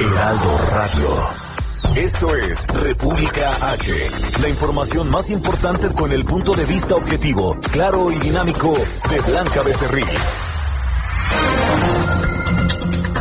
Heraldo Radio. Esto es República H. La información más importante con el punto de vista objetivo, claro y dinámico de Blanca Becerril.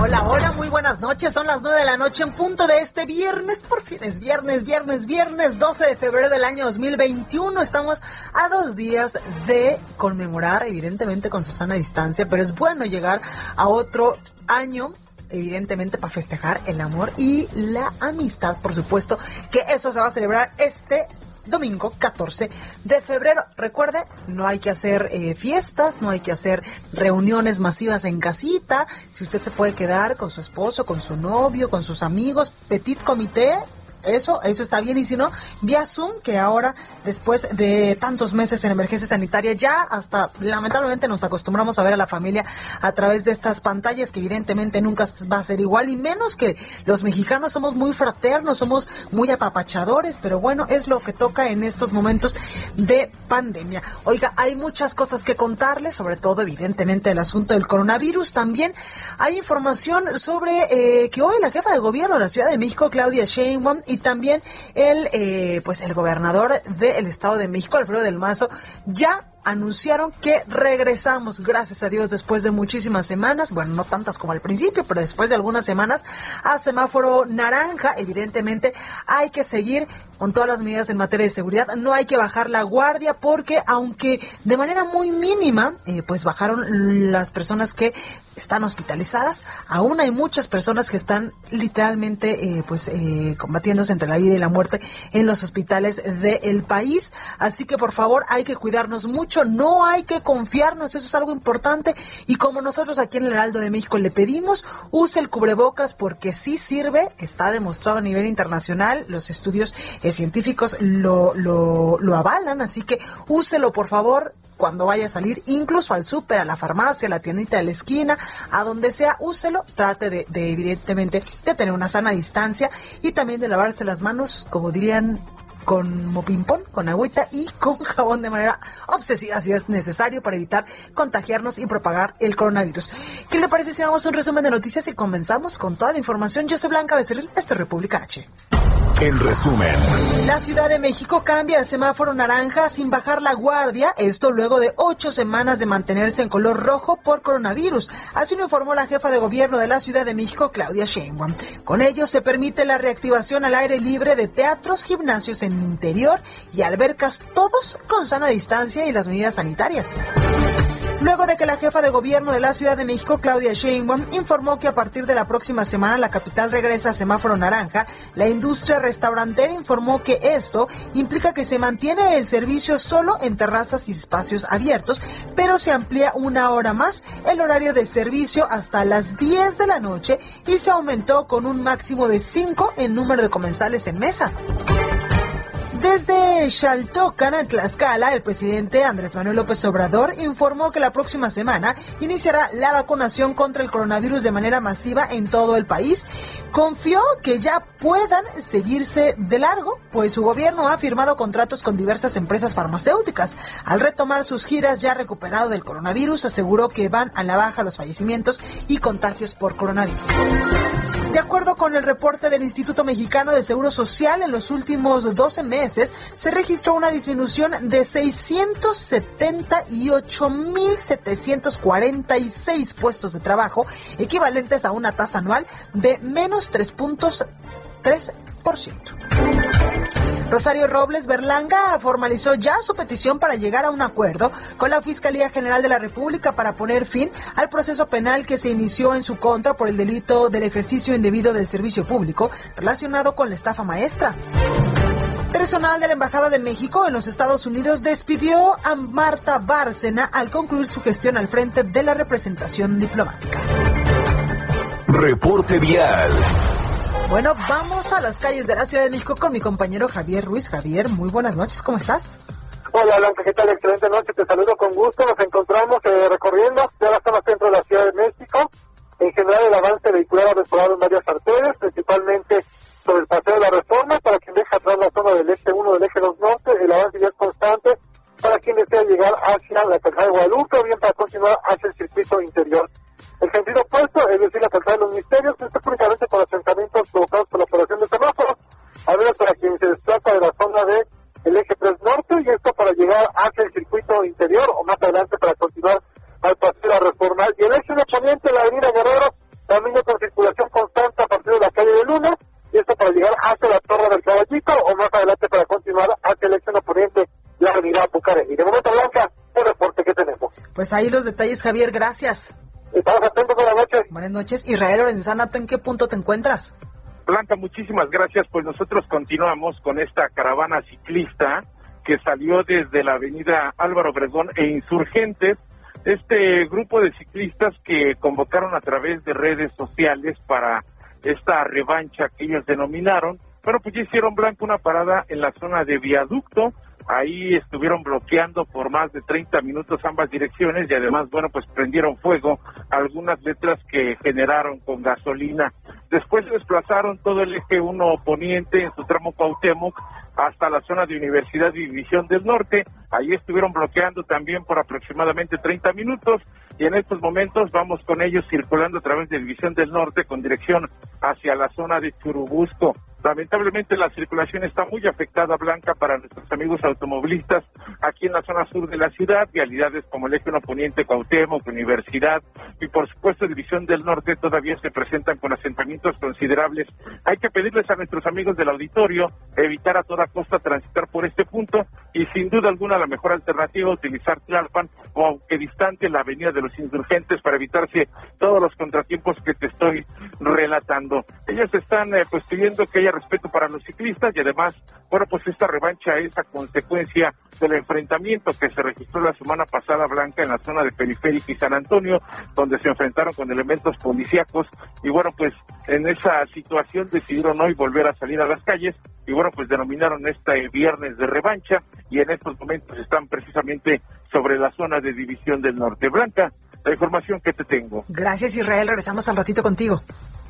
Hola, hola, muy buenas noches. Son las 9 de la noche en punto de este viernes. Por fin es viernes, viernes, viernes 12 de febrero del año 2021. Estamos a dos días de conmemorar, evidentemente con Susana distancia, pero es bueno llegar a otro año evidentemente para festejar el amor y la amistad, por supuesto, que eso se va a celebrar este domingo 14 de febrero. Recuerde, no hay que hacer eh, fiestas, no hay que hacer reuniones masivas en casita. Si usted se puede quedar con su esposo, con su novio, con sus amigos, petit comité, eso, eso está bien. Y si no, vía Zoom, que ahora, después de tantos meses en emergencia sanitaria, ya hasta lamentablemente nos acostumbramos a ver a la familia a través de estas pantallas, que evidentemente nunca va a ser igual, y menos que los mexicanos somos muy fraternos, somos muy apapachadores, pero bueno, es lo que toca en estos momentos de pandemia. Oiga, hay muchas cosas que contarles, sobre todo, evidentemente, el asunto del coronavirus. También hay información sobre eh, que hoy la jefa de gobierno de la Ciudad de México, Claudia Sheinbaum, y también el eh, pues el gobernador del Estado de México, Alfredo del Mazo, ya anunciaron que regresamos, gracias a Dios, después de muchísimas semanas, bueno, no tantas como al principio, pero después de algunas semanas, a semáforo naranja. Evidentemente, hay que seguir con todas las medidas en materia de seguridad, no hay que bajar la guardia porque aunque de manera muy mínima, eh, pues bajaron las personas que están hospitalizadas, aún hay muchas personas que están literalmente eh, pues eh, combatiéndose entre la vida y la muerte en los hospitales del país. Así que por favor hay que cuidarnos mucho, no hay que confiarnos, eso es algo importante. Y como nosotros aquí en el Heraldo de México le pedimos, use el cubrebocas porque sí sirve, está demostrado a nivel internacional, los estudios eh, científicos lo, lo, avalan, así que úselo por favor cuando vaya a salir, incluso al súper, a la farmacia, a la tiendita de la esquina, a donde sea, úselo, trate de, de, evidentemente de tener una sana distancia y también de lavarse las manos, como dirían con mopimpón, con agüita y con jabón de manera obsesiva si es necesario para evitar contagiarnos y propagar el coronavirus. ¿Qué le parece si vamos a un resumen de noticias y comenzamos con toda la información? Yo soy Blanca Becerril, esta es República H. En resumen, la Ciudad de México cambia el semáforo naranja sin bajar la guardia, esto luego de ocho semanas de mantenerse en color rojo por coronavirus. Así lo informó la jefa de gobierno de la Ciudad de México, Claudia Sheinbaum. Con ello se permite la reactivación al aire libre de teatros, gimnasios en interior y albercas, todos con sana distancia y las medidas sanitarias. Luego de que la jefa de gobierno de la Ciudad de México, Claudia Sheinbaum, informó que a partir de la próxima semana la capital regresa a semáforo naranja, la industria restaurantera informó que esto implica que se mantiene el servicio solo en terrazas y espacios abiertos, pero se amplía una hora más el horario de servicio hasta las 10 de la noche y se aumentó con un máximo de 5 el número de comensales en mesa. Desde Xaltocan, Tlaxcala, el presidente Andrés Manuel López Obrador informó que la próxima semana iniciará la vacunación contra el coronavirus de manera masiva en todo el país. Confió que ya puedan seguirse de largo, pues su gobierno ha firmado contratos con diversas empresas farmacéuticas. Al retomar sus giras ya recuperado del coronavirus, aseguró que van a la baja los fallecimientos y contagios por coronavirus. De acuerdo con el reporte del Instituto Mexicano de Seguro Social, en los últimos 12 meses se registró una disminución de 678.746 puestos de trabajo, equivalentes a una tasa anual de menos 3.3%. Rosario Robles Berlanga formalizó ya su petición para llegar a un acuerdo con la Fiscalía General de la República para poner fin al proceso penal que se inició en su contra por el delito del ejercicio indebido del servicio público relacionado con la estafa maestra. Personal de la Embajada de México en los Estados Unidos despidió a Marta Bárcena al concluir su gestión al frente de la representación diplomática. Reporte Vial. Bueno, vamos a las calles de la Ciudad de México con mi compañero Javier Ruiz. Javier, muy buenas noches, ¿cómo estás? Hola Blanca, ¿qué tal? Excelente noche, te saludo con gusto. Nos encontramos eh, recorriendo ya la zona centro de la Ciudad de México. En general el avance vehicular ha mejorado en varias arterias, principalmente sobre el paseo de la reforma, para quien deja atrás la zona del este 1 del eje 2 norte, el avance ya es constante, para quien desea llegar hacia la calzada de Guadalupe o bien para continuar hacia el circuito interior. El sentido opuesto, es decir, la calzada de los misterios, está únicamente con asentamientos provocados por la operación de semáforos, a ver para quien se desplaza de la zona de el eje 3 norte y esto para llegar hacia el circuito interior o más adelante para continuar al paseo de la reforma. Y el eje de poniente, la avenida Guerrero, también con circulación constante a partir de la calle de Luna y esto para llegar hacia la Torre del Caballito o más adelante para continuar hacia el eje poniente, la avenida Pucaré. Y de momento, Blanca, el reporte que tenemos. Pues ahí los detalles, Javier, gracias. Estamos atentos, buenas noches. Buenas noches. Israel Lorenzana, ¿en qué punto te encuentras? Blanca, muchísimas gracias. Pues nosotros continuamos con esta caravana ciclista que salió desde la avenida Álvaro Obregón e Insurgentes. Este grupo de ciclistas que convocaron a través de redes sociales para esta revancha que ellos denominaron. Bueno, pues ya hicieron Blanca una parada en la zona de viaducto Ahí estuvieron bloqueando por más de 30 minutos ambas direcciones y además, bueno, pues prendieron fuego algunas letras que generaron con gasolina. Después desplazaron todo el eje 1 poniente en su tramo Cuauhtémoc hasta la zona de Universidad y División del Norte. Ahí estuvieron bloqueando también por aproximadamente 30 minutos y en estos momentos vamos con ellos circulando a través de División del Norte con dirección hacia la zona de Churubusco. Lamentablemente la circulación está muy afectada, Blanca, para nuestros amigos automovilistas aquí en la zona sur de la ciudad, vialidades como el eje poniente Cuauhtémoc, Universidad y por supuesto División del Norte todavía se presentan con asentamientos considerables. Hay que pedirles a nuestros amigos del auditorio evitar a toda costa transitar por este punto y sin duda alguna la mejor alternativa utilizar Tlalpan o aunque distante la avenida de los insurgentes para evitarse todos los contratiempos que te estoy relatando. Ellos están eh, pues pidiendo que haya respeto para los ciclistas y además, bueno, pues esta revancha es a consecuencia del enfrentamiento que se registró la semana pasada, Blanca, en la zona de Periférica y San Antonio, donde se enfrentaron con elementos policíacos y bueno, pues en esa situación decidieron hoy volver a salir a las calles y bueno, pues denominaron este viernes de revancha y en estos momentos están precisamente sobre la zona de División del Norte. Blanca, la información que te tengo. Gracias Israel, regresamos al ratito contigo.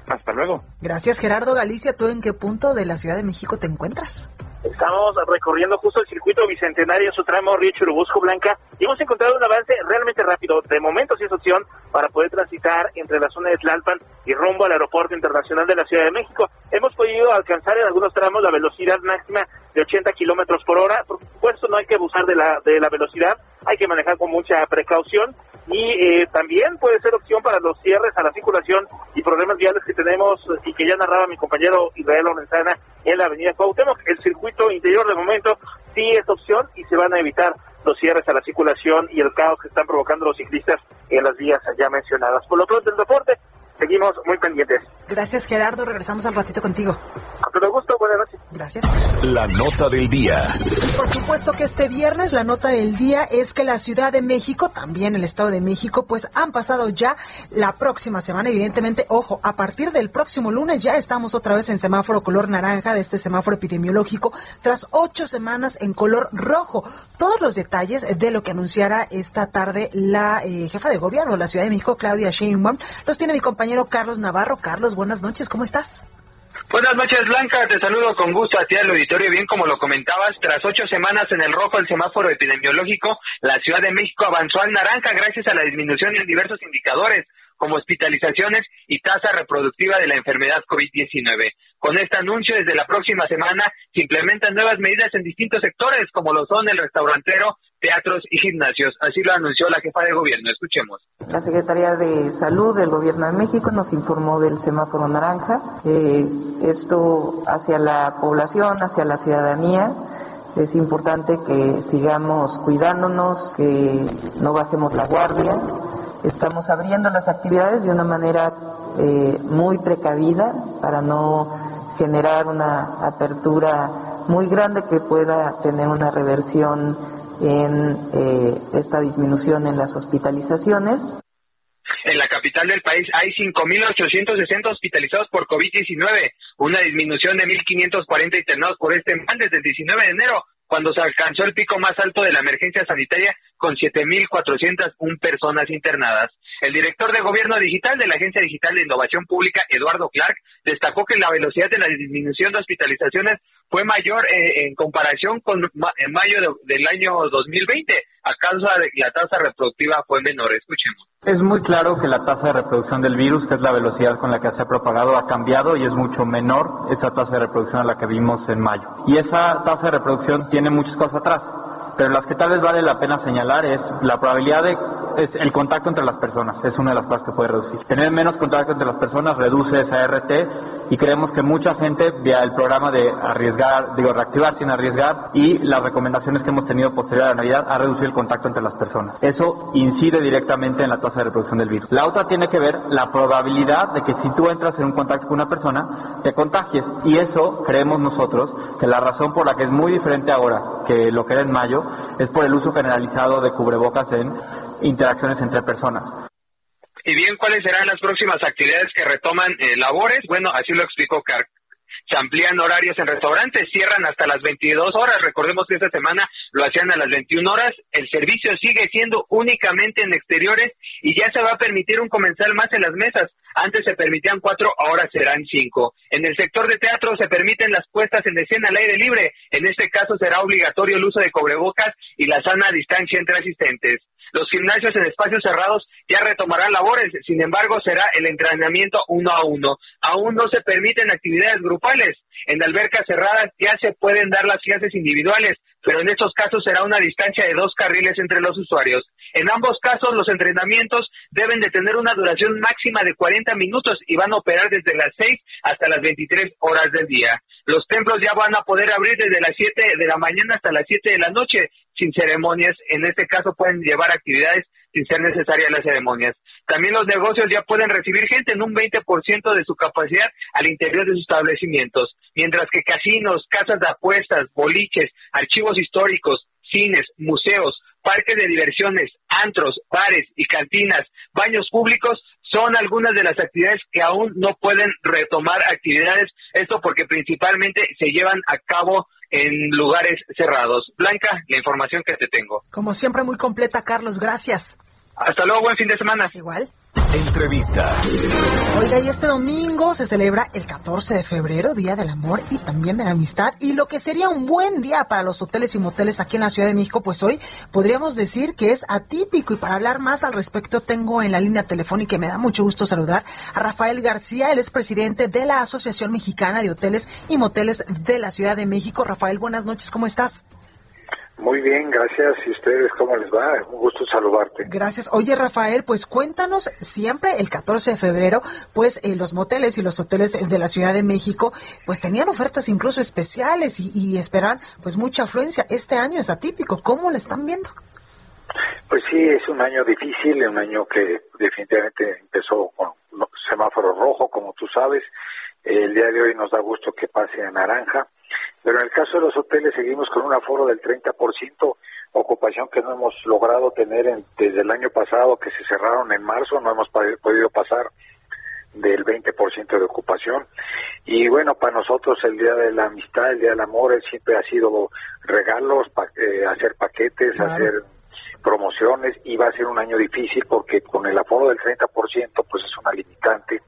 Hasta luego. Gracias, Gerardo Galicia. ¿Tú en qué punto de la Ciudad de México te encuentras? Estamos recorriendo justo el circuito bicentenario en su tramo Río Churubusco Blanca y hemos encontrado un avance realmente rápido. De momento sí es opción para poder transitar entre la zona de Tlalpan y rumbo al Aeropuerto Internacional de la Ciudad de México. Hemos podido alcanzar en algunos tramos la velocidad máxima de 80 kilómetros por hora. Por supuesto, no hay que abusar de la, de la velocidad, hay que manejar con mucha precaución y eh, también puede ser opción para los cierres a la circulación y problemas viales que tenemos y que ya narraba mi compañero Israel Lorenzana en la avenida Cuauhtémoc. El circuito interior de momento sí es opción y se van a evitar los cierres a la circulación y el caos que están provocando los ciclistas en las vías ya mencionadas. Por lo pronto, el deporte, seguimos muy pendientes. Gracias, Gerardo. Regresamos al ratito contigo. A todo gusto, buenas noches. Gracias. La nota del día. Por supuesto que este viernes la nota del día es que la Ciudad de México, también el Estado de México, pues han pasado ya la próxima semana, evidentemente, ojo, a partir del próximo lunes ya estamos otra vez en semáforo color naranja de este semáforo epidemiológico, tras ocho semanas en color rojo. Todos los detalles de lo que anunciará esta tarde la eh, jefa de gobierno de la Ciudad de México, Claudia Sheinbaum, los tiene mi compañero Carlos Navarro. Carlos, buenas noches, ¿cómo estás? Buenas noches, Blanca. Te saludo con gusto a ti al auditorio. Bien, como lo comentabas, tras ocho semanas en el rojo del semáforo epidemiológico, la Ciudad de México avanzó al naranja gracias a la disminución en diversos indicadores como hospitalizaciones y tasa reproductiva de la enfermedad COVID-19. Con este anuncio, desde la próxima semana se implementan nuevas medidas en distintos sectores, como lo son el restaurantero, teatros y gimnasios. Así lo anunció la jefa de gobierno. Escuchemos. La Secretaría de Salud del Gobierno de México nos informó del semáforo naranja. Eh, esto hacia la población, hacia la ciudadanía. Es importante que sigamos cuidándonos, que no bajemos la guardia Estamos abriendo las actividades de una manera eh, muy precavida para no generar una apertura muy grande que pueda tener una reversión en eh, esta disminución en las hospitalizaciones. En la capital del país hay 5.860 hospitalizados por COVID-19, una disminución de 1.540 internados por este mal desde el 19 de enero, cuando se alcanzó el pico más alto de la emergencia sanitaria con 7.401 personas internadas. El director de Gobierno Digital de la Agencia Digital de Innovación Pública, Eduardo Clark, destacó que la velocidad de la disminución de hospitalizaciones fue mayor eh, en comparación con en mayo del año 2020, a causa de que la tasa reproductiva fue menor. Escuchemos. Es muy claro que la tasa de reproducción del virus, que es la velocidad con la que se ha propagado, ha cambiado y es mucho menor esa tasa de reproducción a la que vimos en mayo. Y esa tasa de reproducción tiene muchas cosas atrás pero las que tal vez vale la pena señalar es la probabilidad de es el contacto entre las personas, es una de las cosas que puede reducir. Tener menos contacto entre las personas reduce esa RT y creemos que mucha gente vía el programa de arriesgar, digo, reactivar sin arriesgar y las recomendaciones que hemos tenido posterior a la Navidad ha reducido el contacto entre las personas. Eso incide directamente en la tasa de reproducción del virus. La otra tiene que ver la probabilidad de que si tú entras en un contacto con una persona, te contagies. Y eso creemos nosotros que la razón por la que es muy diferente ahora que lo que era en mayo es por el uso generalizado de cubrebocas en interacciones entre personas. Y bien, ¿cuáles serán las próximas actividades que retoman eh, labores? Bueno, así lo explicó Car se amplían horarios en restaurantes, cierran hasta las 22 horas. Recordemos que esta semana lo hacían a las 21 horas. El servicio sigue siendo únicamente en exteriores y ya se va a permitir un comensal más en las mesas. Antes se permitían cuatro, ahora serán cinco. En el sector de teatro se permiten las puestas en escena al aire libre. En este caso será obligatorio el uso de cobrebocas y la sana distancia entre asistentes. Los gimnasios en espacios cerrados ya retomarán labores, sin embargo será el entrenamiento uno a uno. Aún no se permiten actividades grupales. En albercas cerradas ya se pueden dar las clases individuales, pero en estos casos será una distancia de dos carriles entre los usuarios. En ambos casos, los entrenamientos deben de tener una duración máxima de 40 minutos y van a operar desde las 6 hasta las 23 horas del día. Los templos ya van a poder abrir desde las 7 de la mañana hasta las 7 de la noche sin ceremonias. En este caso pueden llevar actividades sin ser necesarias las ceremonias. También los negocios ya pueden recibir gente en un 20% de su capacidad al interior de sus establecimientos, mientras que casinos, casas de apuestas, boliches, archivos históricos, cines, museos, parques de diversiones, antros, bares y cantinas, baños públicos son algunas de las actividades que aún no pueden retomar actividades, esto porque principalmente se llevan a cabo en lugares cerrados. Blanca, la información que te tengo. Como siempre, muy completa, Carlos. Gracias. Hasta luego, buen fin de semana. Igual. Entrevista. Oiga, y este domingo se celebra el 14 de febrero, Día del Amor y también de la Amistad. Y lo que sería un buen día para los hoteles y moteles aquí en la Ciudad de México, pues hoy podríamos decir que es atípico. Y para hablar más al respecto, tengo en la línea telefónica y me da mucho gusto saludar a Rafael García. Él es presidente de la Asociación Mexicana de Hoteles y Moteles de la Ciudad de México. Rafael, buenas noches, ¿cómo estás? Muy bien, gracias. ¿Y ustedes cómo les va? Un gusto saludarte. Gracias. Oye, Rafael, pues cuéntanos, siempre el 14 de febrero, pues eh, los moteles y los hoteles de la Ciudad de México, pues tenían ofertas incluso especiales y, y esperan pues mucha afluencia. Este año es atípico. ¿Cómo lo están viendo? Pues sí, es un año difícil, un año que definitivamente empezó con semáforo rojo, como tú sabes. El día de hoy nos da gusto que pase a naranja pero en el caso de los hoteles seguimos con un aforo del 30%, ocupación que no hemos logrado tener desde el año pasado, que se cerraron en marzo, no hemos podido pasar del 20% de ocupación. Y bueno, para nosotros el Día de la Amistad, el Día del Amor, siempre ha sido regalos, eh, hacer paquetes, hacer promociones y va a ser un año difícil porque con el aforo del 30% pues es una limitante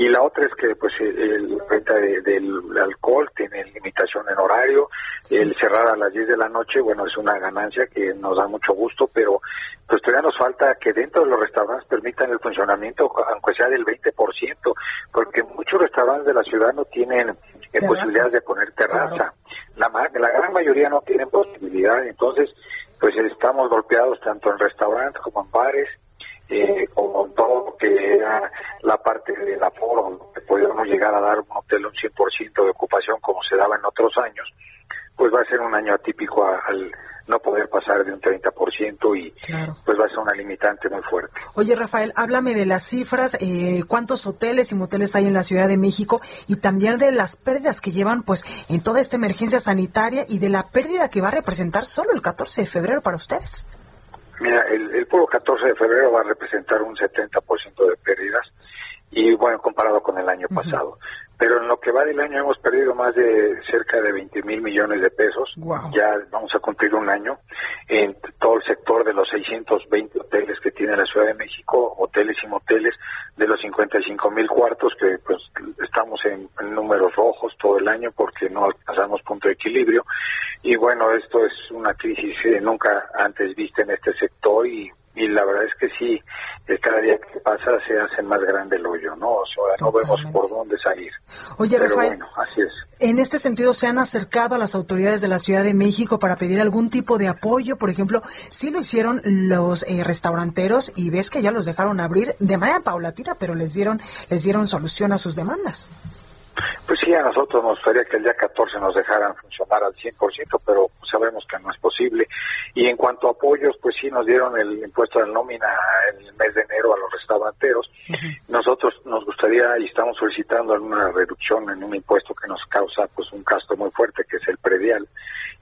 y la otra es que pues el, venta del alcohol tiene limitación en horario, el cerrar a las 10 de la noche, bueno, es una ganancia que nos da mucho gusto, pero pues todavía nos falta que dentro de los restaurantes permitan el funcionamiento, aunque sea del 20%, porque muchos restaurantes de la ciudad no tienen eh, posibilidades de poner terraza. La, la gran mayoría no tienen posibilidad, entonces pues estamos golpeados tanto en restaurantes como en bares eh, como todo lo que era la parte del aforo, que podíamos llegar a dar un hotel un 100% de ocupación como se daba en otros años, pues va a ser un año atípico al no poder pasar de un 30% y pues va a ser una limitante muy fuerte. Oye Rafael, háblame de las cifras, eh, cuántos hoteles y moteles hay en la Ciudad de México y también de las pérdidas que llevan pues en toda esta emergencia sanitaria y de la pérdida que va a representar solo el 14 de febrero para ustedes. Mira, el, el puro 14 de febrero va a representar un 70% de pérdidas y bueno, comparado con el año pasado. Pero en lo que va del año hemos perdido más de cerca de 20 mil millones de pesos. Ya vamos a cumplir un año en todo el sector de los 620 hoteles que tiene la Ciudad de México, hoteles y moteles, de los 55 mil cuartos que pues estamos en, en números rojos todo el año porque no alcanzamos punto de equilibrio. Y bueno, esto es una crisis eh, nunca antes vista en este sector y y la verdad es que sí, cada día que pasa se hace más grande el hoyo, ¿no? O sea, no vemos por dónde salir. Oye, Pero Rafael, bueno, así es. En este sentido, ¿se han acercado a las autoridades de la Ciudad de México para pedir algún tipo de apoyo? Por ejemplo, sí lo hicieron los eh, restauranteros y ves que ya los dejaron abrir de manera paulatina, pero les dieron, les dieron solución a sus demandas. Pues sí, a nosotros nos gustaría que el día 14 nos dejaran funcionar al 100%, pero sabemos que no es posible. Y en cuanto a apoyos, pues sí nos dieron el impuesto de nómina en el mes de enero a los restauranteros. Nosotros nos gustaría y estamos solicitando una reducción en un impuesto que nos causa pues un gasto muy fuerte, que es el predial.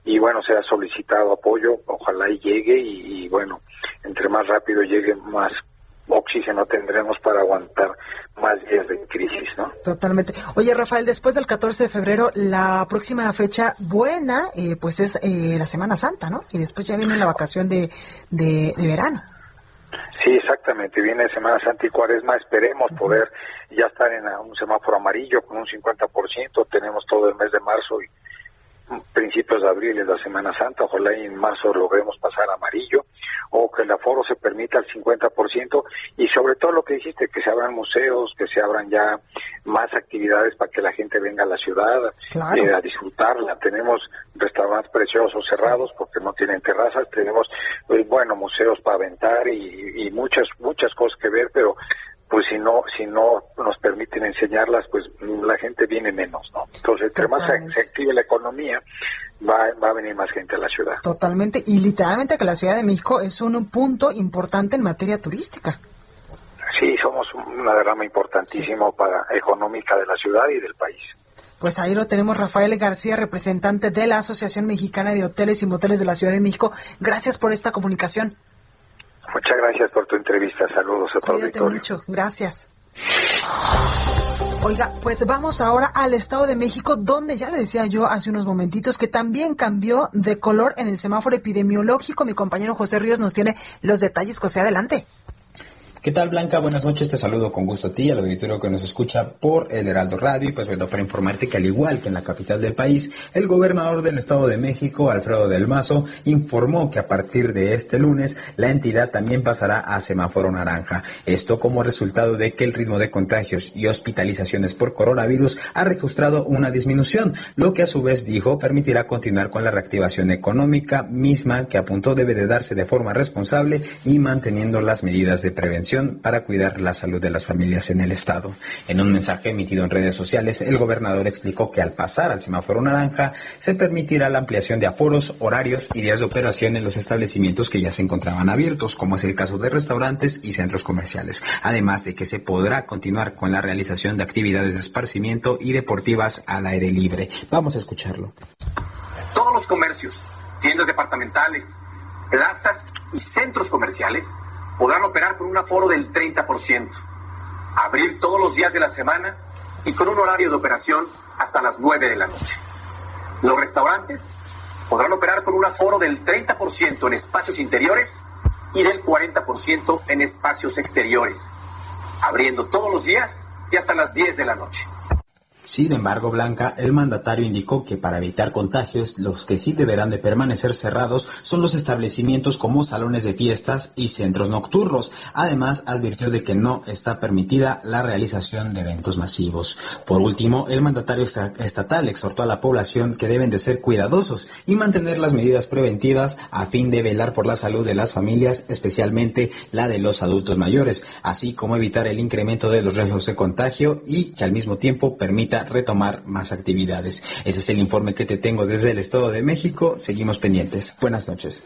Y bueno, se ha solicitado apoyo, ojalá y llegue y, y bueno, entre más rápido llegue, más oxígeno tendremos para aguantar más días de crisis, ¿no? Totalmente. Oye, Rafael, después del 14 de febrero, la próxima fecha buena, eh, pues es eh, la Semana Santa, ¿no? Y después ya viene la vacación de, de, de verano. Sí, exactamente. Viene Semana Santa y Cuaresma. Esperemos poder ya estar en un semáforo amarillo con un 50%. Tenemos todo el mes de marzo y principios de abril es la Semana Santa. Ojalá y en marzo logremos pasar amarillo o que el aforo se permita al 50% y sobre todo lo que dijiste, que se abran museos, que se abran ya más actividades para que la gente venga a la ciudad Claro. eh, a disfrutarla. Tenemos restaurantes preciosos cerrados porque no tienen terrazas, tenemos, eh, bueno, museos para aventar y, y muchas, muchas cosas que ver, pero pues si no si no nos permiten enseñarlas pues la gente viene menos no entonces entre más se active la economía va, va a venir más gente a la ciudad Totalmente. Y literalmente que la Ciudad de México es un punto importante en materia turística. sí somos una derrama importantísima para económica de la ciudad y del país Pues ahí lo tenemos, Rafael García, representante de la Asociación Mexicana de Hoteles y Moteles de la Ciudad de México. Gracias por esta comunicación. muchas gracias por tu entrevista saludos a Cuídate auditorio mucho. Gracias. Oiga, pues vamos ahora al Estado de México, donde ya le decía yo hace unos momentitos que también cambió de color en el semáforo epidemiológico. Mi compañero José Ríos nos tiene los detalles. José, adelante. ¿Qué tal, Blanca? Buenas noches, te saludo con gusto a ti, al auditorio que nos escucha por el Heraldo Radio y pues bueno, para informarte que al igual que en la capital del país, el gobernador del Estado de México, Alfredo del Mazo, informó que a partir de este lunes la entidad también pasará a semáforo naranja. Esto como resultado de que el ritmo de contagios y hospitalizaciones por coronavirus ha registrado una disminución, lo que a su vez dijo permitirá continuar con la reactivación económica misma que apuntó debe de darse de forma responsable y manteniendo las medidas de prevención para cuidar la salud de las familias en el estado. En un mensaje emitido en redes sociales, el gobernador explicó que al pasar al semáforo naranja se permitirá la ampliación de aforos, horarios y días de operación en los establecimientos que ya se encontraban abiertos, como es el caso de restaurantes y centros comerciales, además de que se podrá continuar con la realización de actividades de esparcimiento y deportivas al aire libre. Vamos a escucharlo. Todos los comercios, tiendas departamentales, plazas y centros comerciales podrán operar con un aforo del 30%, abrir todos los días de la semana y con un horario de operación hasta las 9 de la noche. Los restaurantes podrán operar con un aforo del 30% en espacios interiores y del 40% en espacios exteriores, abriendo todos los días y hasta las 10 de la noche. Sin embargo, Blanca, el mandatario indicó que para evitar contagios, los que sí deberán de permanecer cerrados son los establecimientos como salones de fiestas y centros nocturnos. Además, advirtió de que no está permitida la realización de eventos masivos. Por último, el mandatario esta- estatal exhortó a la población que deben de ser cuidadosos y mantener las medidas preventivas a fin de velar por la salud de las familias, especialmente la de los adultos mayores, así como evitar el incremento de los riesgos de contagio y que al mismo tiempo permita retomar más actividades. Ese es el informe que te tengo desde el Estado de México. Seguimos pendientes. Buenas noches.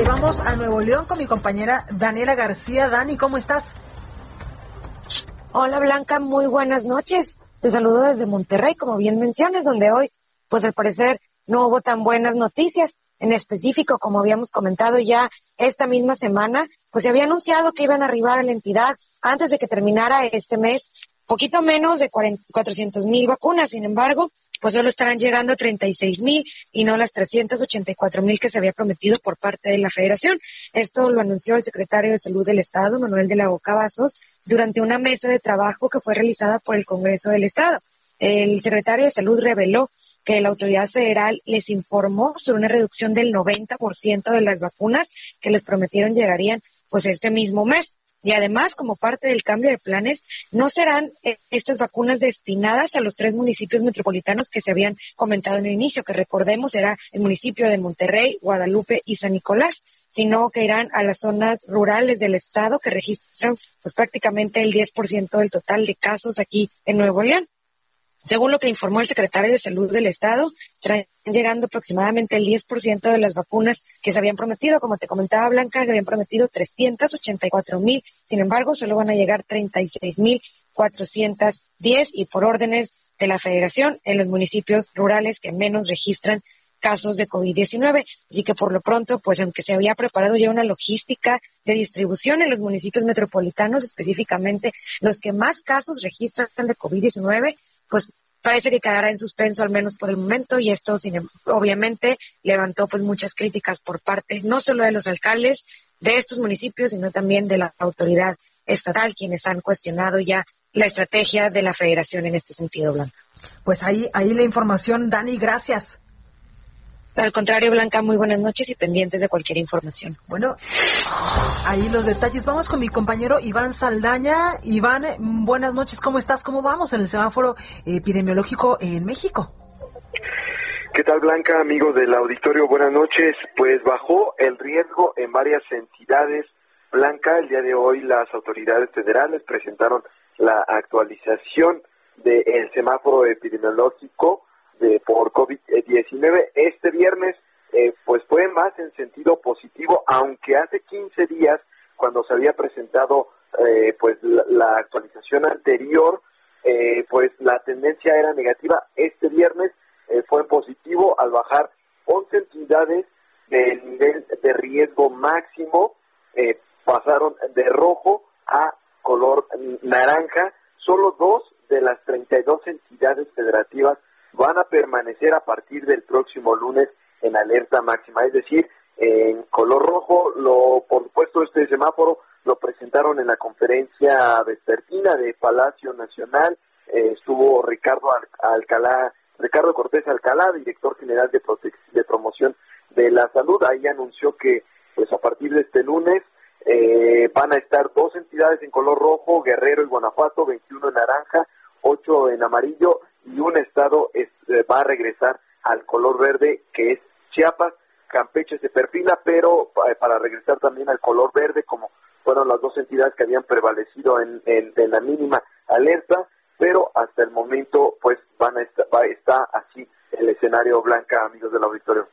Y vamos a Nuevo León con mi compañera Daniela García. Dani, ¿cómo estás? Hola Blanca, muy buenas noches. Te saludo desde Monterrey, como bien mencionas, donde hoy, pues al parecer, no hubo tan buenas noticias. En específico, como habíamos comentado ya esta misma semana, pues se había anunciado que iban a arribar a la entidad antes de que terminara este mes poquito menos de 400 mil vacunas. Sin embargo, pues solo estarán llegando 36 mil y no las 384 mil que se había prometido por parte de la federación. Esto lo anunció el secretario de Salud del Estado, Manuel de la Boca Vasos, durante una mesa de trabajo que fue realizada por el Congreso del Estado. El secretario de Salud reveló que la autoridad federal les informó sobre una reducción del 90% de las vacunas que les prometieron llegarían pues este mismo mes. Y además, como parte del cambio de planes, no serán eh, estas vacunas destinadas a los tres municipios metropolitanos que se habían comentado en el inicio, que recordemos era el municipio de Monterrey, Guadalupe y San Nicolás, sino que irán a las zonas rurales del estado que registran pues prácticamente el 10% del total de casos aquí en Nuevo León. Según lo que informó el secretario de Salud del Estado, estarán llegando aproximadamente el 10% de las vacunas que se habían prometido. Como te comentaba Blanca, se habían prometido 384 mil. Sin embargo, solo van a llegar 36 mil 410 y por órdenes de la Federación en los municipios rurales que menos registran casos de COVID-19. Así que por lo pronto, pues aunque se había preparado ya una logística de distribución en los municipios metropolitanos, específicamente los que más casos registran de COVID-19, pues parece que quedará en suspenso al menos por el momento y esto sin, em, obviamente levantó pues muchas críticas por parte no solo de los alcaldes de estos municipios, sino también de la autoridad estatal, quienes han cuestionado ya la estrategia de la federación en este sentido, Blanca. Pues ahí, ahí la información, Dani, gracias. Al contrario, Blanca, muy buenas noches y pendientes de cualquier información. Bueno, ahí los detalles. Vamos con mi compañero Iván Saldaña. Iván, buenas noches, ¿cómo estás? ¿Cómo vamos en el semáforo epidemiológico en México? ¿Qué tal, Blanca, amigos del auditorio? Buenas noches. Pues bajó el riesgo en varias entidades. Blanca, el día de hoy las autoridades federales presentaron la actualización del semáforo epidemiológico de, por COVID-19 este viernes, eh, pues fue más en sentido positivo, aunque hace 15 días, cuando se había presentado eh, pues la, actualización anterior, eh, pues la tendencia era negativa. Este viernes fue positivo al bajar 11 entidades del nivel de riesgo máximo, pasaron de rojo a color naranja. Solo dos de las 32 entidades federativas van a permanecer a partir del próximo lunes en alerta máxima, es decir, en color rojo, lo, por supuesto este semáforo lo presentaron en la conferencia vespertina de Palacio Nacional, eh, estuvo Ricardo Alcalá, Ricardo Cortés Alcalá, director general de, de promoción de la salud, ahí anunció que pues a partir de este lunes eh, van a estar dos entidades en color rojo, Guerrero y Guanajuato, 21 en naranja, 8 en amarillo y un estado eh, va a regresar al color verde que es Chiapas. Campeche se perfila, pero eh, para regresar también al color verde, como fueron las dos entidades que habían prevalecido en, la mínima alerta, pero hasta el momento, pues van a estar, va, está así el escenario blanca, amigos del auditorio.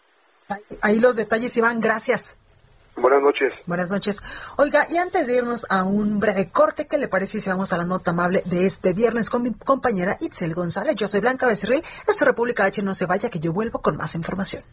Ahí los detalles, Iván, gracias. Buenas noches. Buenas noches. Oiga, y antes de irnos a un breve corte, ¿qué le parece si vamos a la nota amable de este viernes con mi compañera Itzel González? Yo soy Blanca Becerril, esto es República H, no se vaya que yo vuelvo con más información.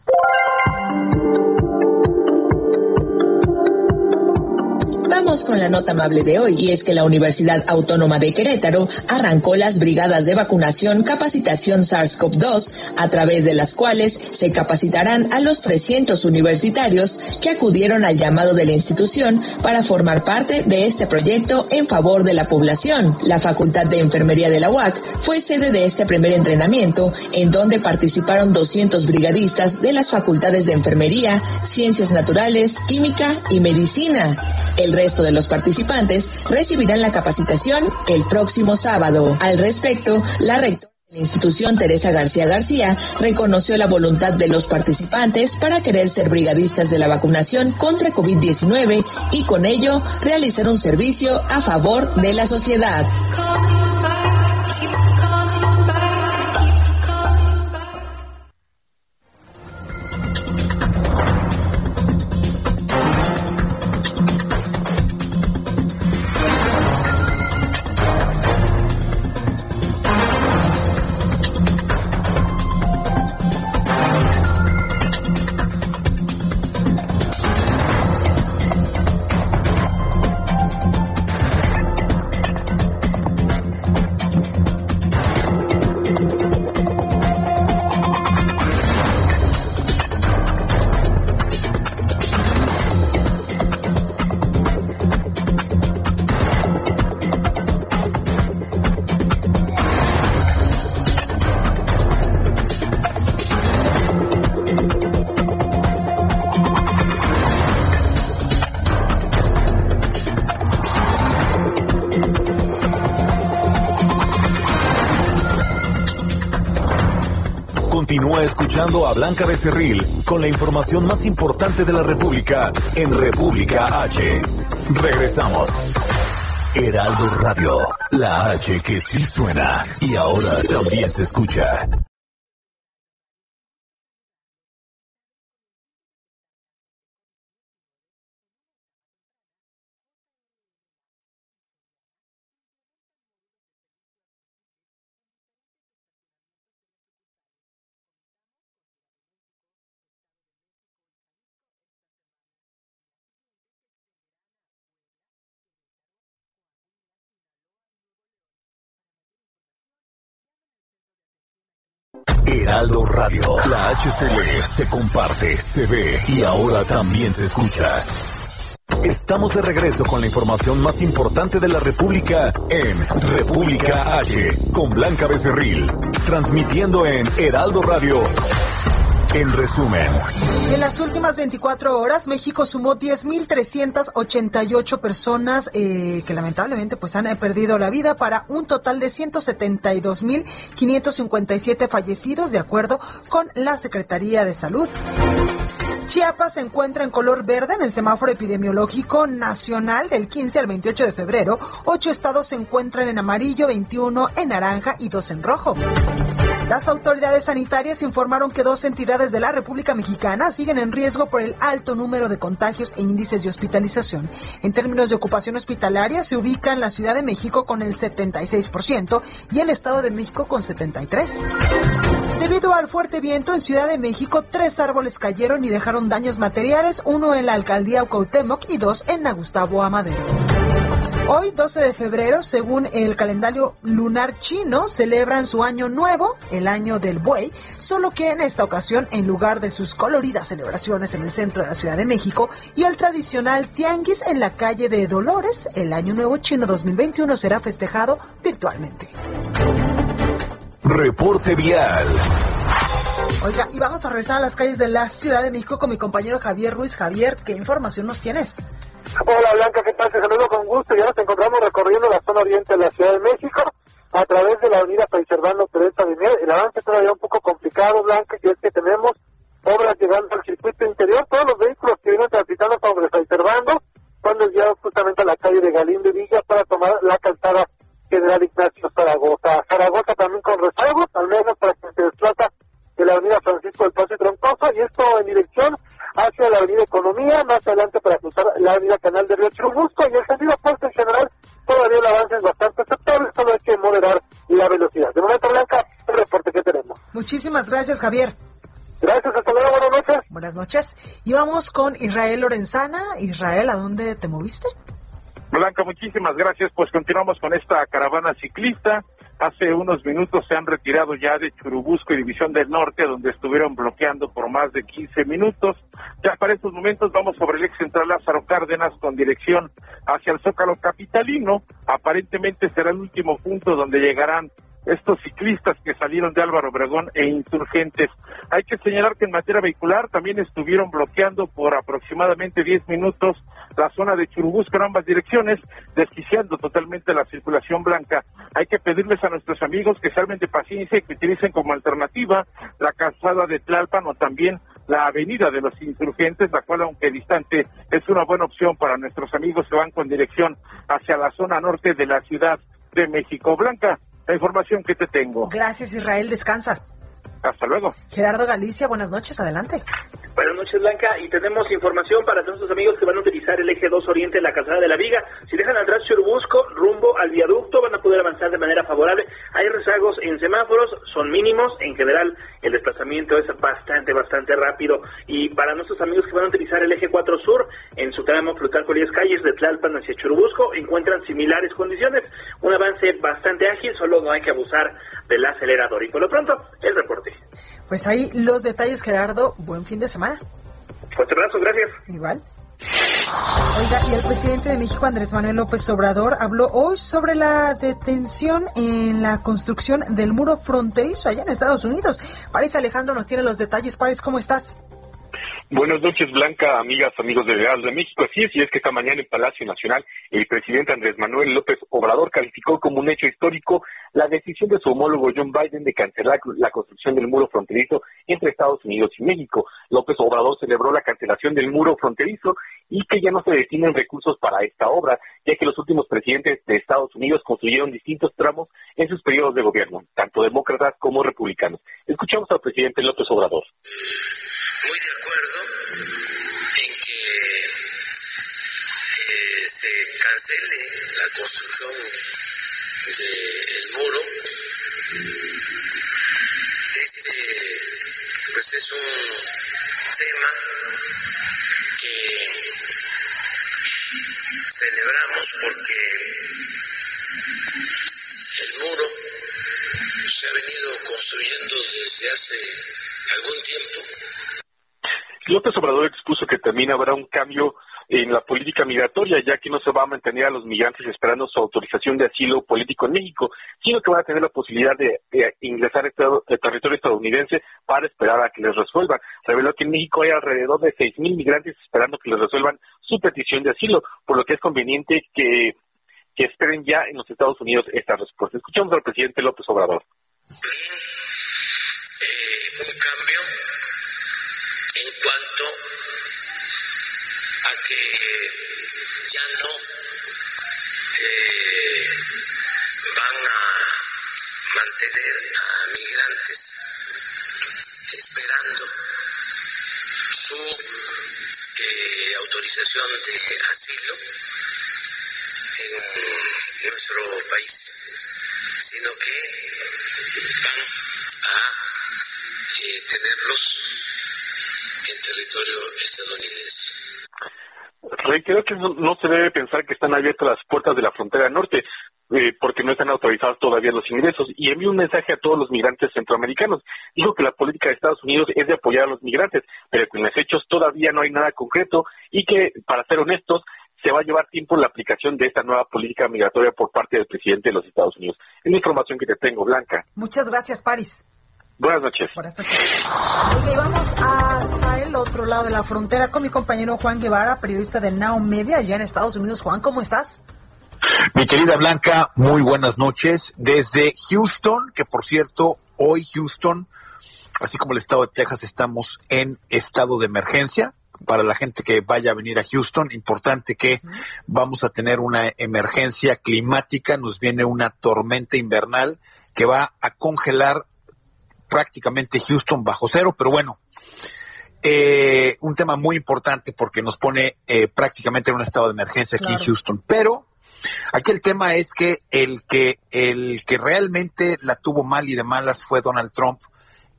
Vamos con la nota amable de hoy, y es que la Universidad Autónoma de Querétaro arrancó las brigadas de vacunación capacitación SARS-CoV-2, a través de las cuales se capacitarán a los 300 universitarios que acudieron al llamado de la institución para formar parte de este proyecto en favor de la población. La Facultad de Enfermería de la UAC fue sede de este primer entrenamiento, en donde participaron 200 brigadistas de las facultades de Enfermería, Ciencias Naturales, Química y Medicina. El resto de los participantes recibirán la capacitación el próximo sábado. Al respecto, la rectora de la institución Teresa García García reconoció la voluntad de los participantes para querer ser brigadistas de la vacunación contra COVID-19 y con ello realizar un servicio a favor de la sociedad. Continúa escuchando a Blanca Becerril con la información más importante de la República en República H. Regresamos. Heraldo Radio, la H que sí suena y ahora también se escucha. Heraldo Radio. La HCL se comparte, se ve y ahora también se escucha. Estamos de regreso con la información más importante de la República en República H, con Blanca Becerril, transmitiendo en Heraldo Radio. En resumen, en las últimas 24 horas, México sumó 10.388 personas eh, que lamentablemente pues han eh, perdido la vida para un total de 172.557 fallecidos, de acuerdo con la Secretaría de Salud. Chiapas se encuentra en color verde en el semáforo epidemiológico nacional del 15 al 28 de febrero. Ocho estados se encuentran en amarillo, 21 en naranja y dos en rojo. Las autoridades sanitarias informaron que dos entidades de la República Mexicana siguen en riesgo por el alto número de contagios e índices de hospitalización. En términos de ocupación hospitalaria, se ubican la Ciudad de México con el 76% y el Estado de México con 73%. Debido al fuerte viento en Ciudad de México, tres árboles cayeron y dejaron daños materiales, uno en la alcaldía Cuauhtémoc y dos en la Gustavo Amadero. Hoy, 12 de febrero, según el calendario lunar chino, celebran su año nuevo, el año del buey, solo que en esta ocasión, en lugar de sus coloridas celebraciones en el centro de la Ciudad de México y el tradicional tianguis en la calle de Dolores, el año nuevo chino 2021 será festejado virtualmente. Reporte vial. Oiga, y vamos a regresar a las calles de la Ciudad de México con mi compañero Javier Ruiz. Javier, ¿qué información nos tienes? Hola Blanca, ¿qué tal? Te saludo con gusto. Ya nos encontramos recorriendo la zona oriente de la Ciudad de México a través de la avenida Fray Teresa de Mier. El avance todavía un poco complicado, Blanca, y es que tenemos obras llegando al circuito interior. Todos los vehículos que vienen transitando sobre Fray Servando van desviados justamente a la calle de Galindo y Villa para tomar la calzada General Ignacio Zaragoza. Zaragoza también con rezagos, al menos para que se desplaza de la avenida Francisco del Paso y Troncoso, y esto en dirección hacia la avenida Economía, más adelante para cruzar la avenida Canal de Río Churubusco, y el sentido opuesto en general, todavía el avance es bastante aceptable, solo hay que moderar la velocidad. De momento, Blanca, el reporte que tenemos. Muchísimas gracias, Javier. Gracias, hasta luego, buenas noches. Buenas noches. Y vamos con Israel Lorenzana. Israel, ¿a dónde te moviste? Blanca, muchísimas gracias. Pues continuamos con esta caravana ciclista. Hace unos minutos se han retirado ya de Churubusco y División del Norte, donde estuvieron bloqueando por más de 15 minutos. Ya para estos momentos vamos sobre el ex central Lázaro Cárdenas con dirección hacia el Zócalo Capitalino. Aparentemente será el último punto donde llegarán estos ciclistas que salieron de Álvaro Obregón e insurgentes. Hay que señalar que en materia vehicular también estuvieron bloqueando por aproximadamente 10 minutos la zona de Churubusco en ambas direcciones, desquiciando totalmente la circulación blanca. Hay que pedirles a nuestros amigos que salven de paciencia y que utilicen como alternativa la calzada de Tlalpan o también la avenida de los insurgentes, la cual aunque distante es una buena opción para nuestros amigos que van con dirección hacia la zona norte de la Ciudad de México. Blanca, la información que te tengo. Gracias Israel, descansa. Hasta luego. Gerardo Galicia, buenas noches, adelante. Buenas noches, Blanca, y tenemos información para nuestros amigos que van a utilizar el eje 2 Oriente en la calzada de la Viga. Si dejan atrás Churubusco, rumbo al viaducto, van a poder avanzar de manera favorable. Hay rezagos en semáforos, son mínimos. En general, el desplazamiento es bastante, bastante rápido. Y para nuestros amigos que van a utilizar el eje 4 Sur, en su tramo Plutarco Elías Calles de Tlalpan hacia Churubusco, encuentran similares condiciones. Un avance bastante ágil, solo no hay que abusar del acelerador. Y por lo pronto, el reporte. Pues ahí los detalles, Gerardo. Buen fin de semana. Fuerte abrazo, gracias. Igual. Oiga, y el presidente de México, Andrés Manuel López Obrador, habló hoy sobre la detención en la construcción del muro fronterizo allá en Estados Unidos. París Alejandro nos tiene los detalles. París, ¿cómo estás? Buenas noches, Blanca, amigas, amigos de Real de México. Así es, y es que esta mañana en Palacio Nacional el presidente Andrés Manuel López Obrador calificó como un hecho histórico la decisión de su homólogo John Biden de cancelar la construcción del muro fronterizo entre Estados Unidos y México. López Obrador celebró la cancelación del muro fronterizo y que ya no se destinen recursos para esta obra, ya que los últimos presidentes de Estados Unidos construyeron distintos tramos en sus periodos de gobierno, tanto demócratas como republicanos. Escuchamos al presidente López Obrador. Se cancele la construcción del muro. Este, pues es un tema que celebramos porque el muro se ha venido construyendo desde hace algún tiempo. López Obrador expuso que también habrá un cambio en la política migratoria, ya que no se va a mantener a los migrantes esperando su autorización de asilo político en México, sino que van a tener la posibilidad de, ingresar al territorio estadounidense para esperar a que les resuelvan. Reveló que en México hay alrededor de 6.000 migrantes esperando que les resuelvan su petición de asilo, por lo que es conveniente que, que esperen ya en los Estados Unidos esta respuesta. Escuchamos al presidente López Obrador. Eh, un cambio a que ya no eh, van a mantener a migrantes esperando su eh, autorización de asilo en nuestro país, sino que van a eh, tenerlos en territorio estadounidense. Reitero que no, se debe pensar que están abiertas las puertas de la frontera norte, eh, porque no están autorizados todavía los ingresos. Y envió un mensaje a todos los migrantes centroamericanos. Dijo que la política de Estados Unidos es de apoyar a los migrantes, pero que en los hechos todavía no hay nada concreto y que, para ser honestos, se va a llevar tiempo la aplicación de esta nueva política migratoria por parte del presidente de los Estados Unidos. Es la información que te tengo, Blanca. Muchas gracias, Paris. Buenas noches. Buenas noches. Oye, vamos hasta el otro lado de la frontera con mi compañero Juan Guevara, periodista de Now Media, allá en Estados Unidos. Juan, ¿cómo estás? Mi querida Blanca, muy buenas noches. Desde Houston, que por cierto, hoy Houston, así como el estado de Texas, estamos en estado de emergencia. Para la gente que vaya a venir a Houston, importante que vamos a tener una emergencia climática, nos viene una tormenta invernal que va a congelar prácticamente Houston bajo cero, pero bueno, eh, un tema muy importante porque nos pone eh, prácticamente en un estado de emergencia aquí claro. en Houston. Pero aquí el tema es que el que el que realmente la tuvo mal y de malas fue Donald Trump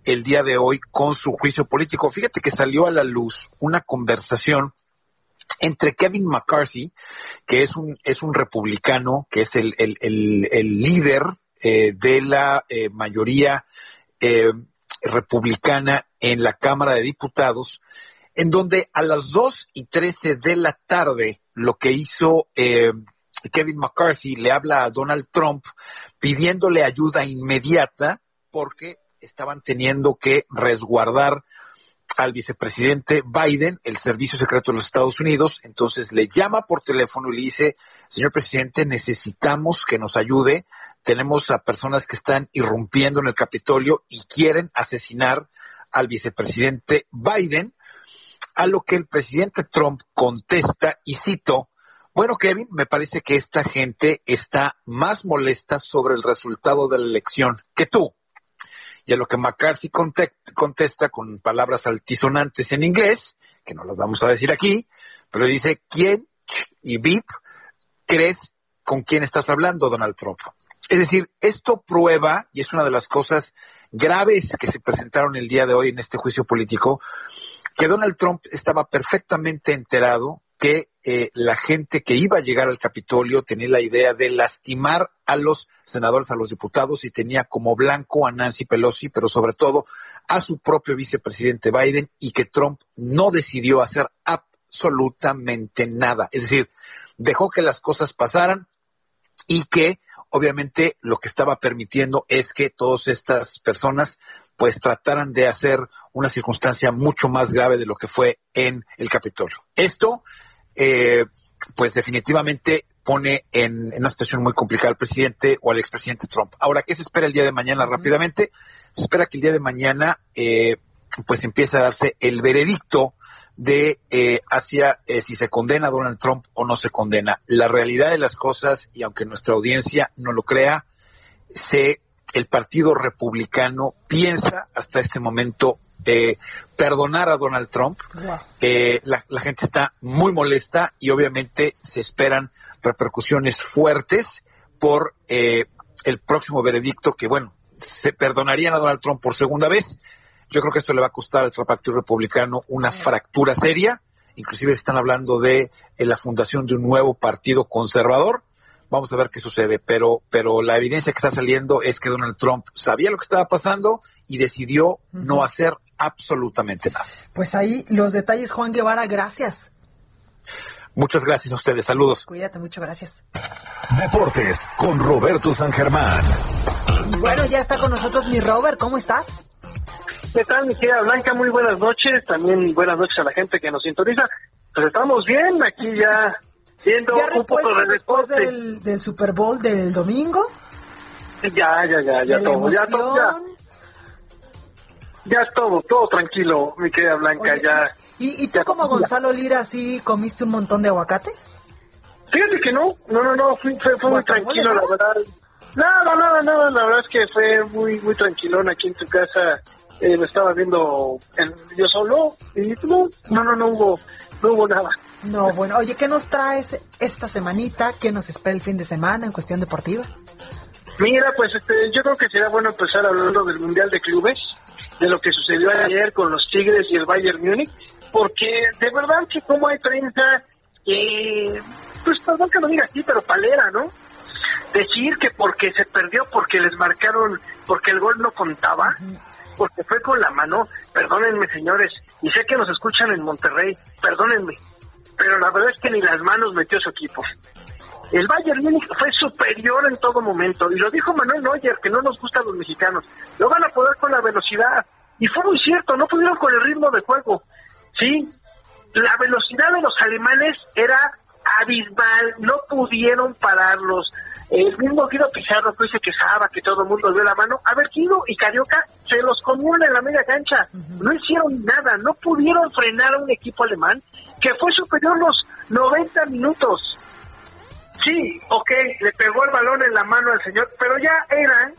el día de hoy con su juicio político. Fíjate que salió a la luz una conversación entre Kevin McCarthy, que es un, es un republicano, que es el, el, el, el líder eh, de la eh, mayoría eh, republicana en la Cámara de Diputados, en donde a las dos y trece de la tarde lo que hizo eh, Kevin McCarthy le habla a Donald Trump pidiéndole ayuda inmediata porque estaban teniendo que resguardar al vicepresidente Biden, el Servicio Secreto de los Estados Unidos, entonces le llama por teléfono y le dice, señor presidente, necesitamos que nos ayude, tenemos a personas que están irrumpiendo en el Capitolio y quieren asesinar al vicepresidente Biden, a lo que el presidente Trump contesta, y cito, bueno, Kevin, me parece que esta gente está más molesta sobre el resultado de la elección que tú. Y a lo que McCarthy contesta con palabras altisonantes en inglés, que no las vamos a decir aquí, pero dice, ¿quién y VIP crees con quién estás hablando, Donald Trump? Es decir, esto prueba, y es una de las cosas graves que se presentaron el día de hoy en este juicio político, que Donald Trump estaba perfectamente enterado que eh, la gente que iba a llegar al Capitolio tenía la idea de lastimar a los senadores, a los diputados y tenía como blanco a Nancy Pelosi, pero sobre todo a su propio vicepresidente Biden y que Trump no decidió hacer absolutamente nada. Es decir, dejó que las cosas pasaran y que obviamente lo que estaba permitiendo es que todas estas personas pues trataran de hacer una circunstancia mucho más grave de lo que fue en el Capitolio. Esto, eh, pues definitivamente pone en, en, una situación muy complicada al presidente o al expresidente Trump. Ahora, ¿qué se espera el día de mañana rápidamente? Se espera que el día de mañana eh, pues empiece a darse el veredicto de eh, hacia eh, si se condena a Donald Trump o no se condena. La realidad de las cosas, y aunque nuestra audiencia no lo crea, se el Partido Republicano piensa hasta este momento eh, perdonar a Donald Trump. Eh, la, la, gente está muy molesta y obviamente se esperan repercusiones fuertes por eh, el próximo veredicto que, bueno, se perdonarían a Donald Trump por segunda vez. Yo creo que esto le va a costar al Partido Republicano una fractura seria. Inclusive están hablando de la fundación de un nuevo partido conservador vamos a ver qué sucede, pero, pero la evidencia que está saliendo es que Donald Trump sabía lo que estaba pasando y decidió uh -huh. no hacer absolutamente nada. Pues ahí los detalles, Juan Guevara, gracias. Muchas gracias a ustedes, saludos. Cuídate mucho, gracias. Deportes con Roberto San Germán. Bueno, ya está con nosotros mi Robert, ¿cómo estás? ¿Qué tal, mi querida Blanca? Muy buenas noches, también buenas noches a la gente que nos sintoniza. Pues estamos bien, aquí ya viendo ¿Ya un poco de después del, del, Super Bowl del domingo? Ya, ya, ya, ya todo, ya todo, ya, ya es todo, todo tranquilo, mi querida Blanca, Oye, ya. ¿Y, y tú como Gonzalo Lira sí comiste un montón de aguacate? Fíjate que no, no, no, no, fue, fue muy tranquilo, la verdad. Nada, nada, nada, la verdad es que fue muy, muy tranquilón aquí en tu casa. Eh, lo estaba viendo en, yo solo y no, no, no, no hubo, no hubo nada. No, bueno, oye, ¿qué nos traes esta semanita? ¿Qué nos espera el fin de semana en cuestión deportiva? Mira, pues este, yo creo que sería bueno empezar hablando del Mundial de Clubes, de lo que sucedió ayer con los Tigres y el Bayern Múnich, porque de verdad que como hay prensa, eh, pues perdón que lo diga así, pero palera, ¿no? Decir que porque se perdió, porque les marcaron, porque el gol no contaba, porque fue con la mano, perdónenme señores, y sé que nos escuchan en Monterrey, perdónenme, pero la verdad es que ni las manos metió su equipo. El Bayern Múnich fue superior en todo momento, y lo dijo Manuel Neuer, que no nos gusta a los mexicanos. Lo van a poder con la velocidad, y fue muy cierto, no pudieron con el ritmo de juego. Sí, la velocidad de los alemanes era abismal, no pudieron pararlos. El mismo Guido Pizarro que se quejaba que todo el mundo dio la mano. A ver, Guido y Carioca se los comieron en la media cancha. No hicieron nada, no pudieron frenar a un equipo alemán que fue superior los 90 minutos. Sí, ok, le pegó el balón en la mano al señor, pero ya eran,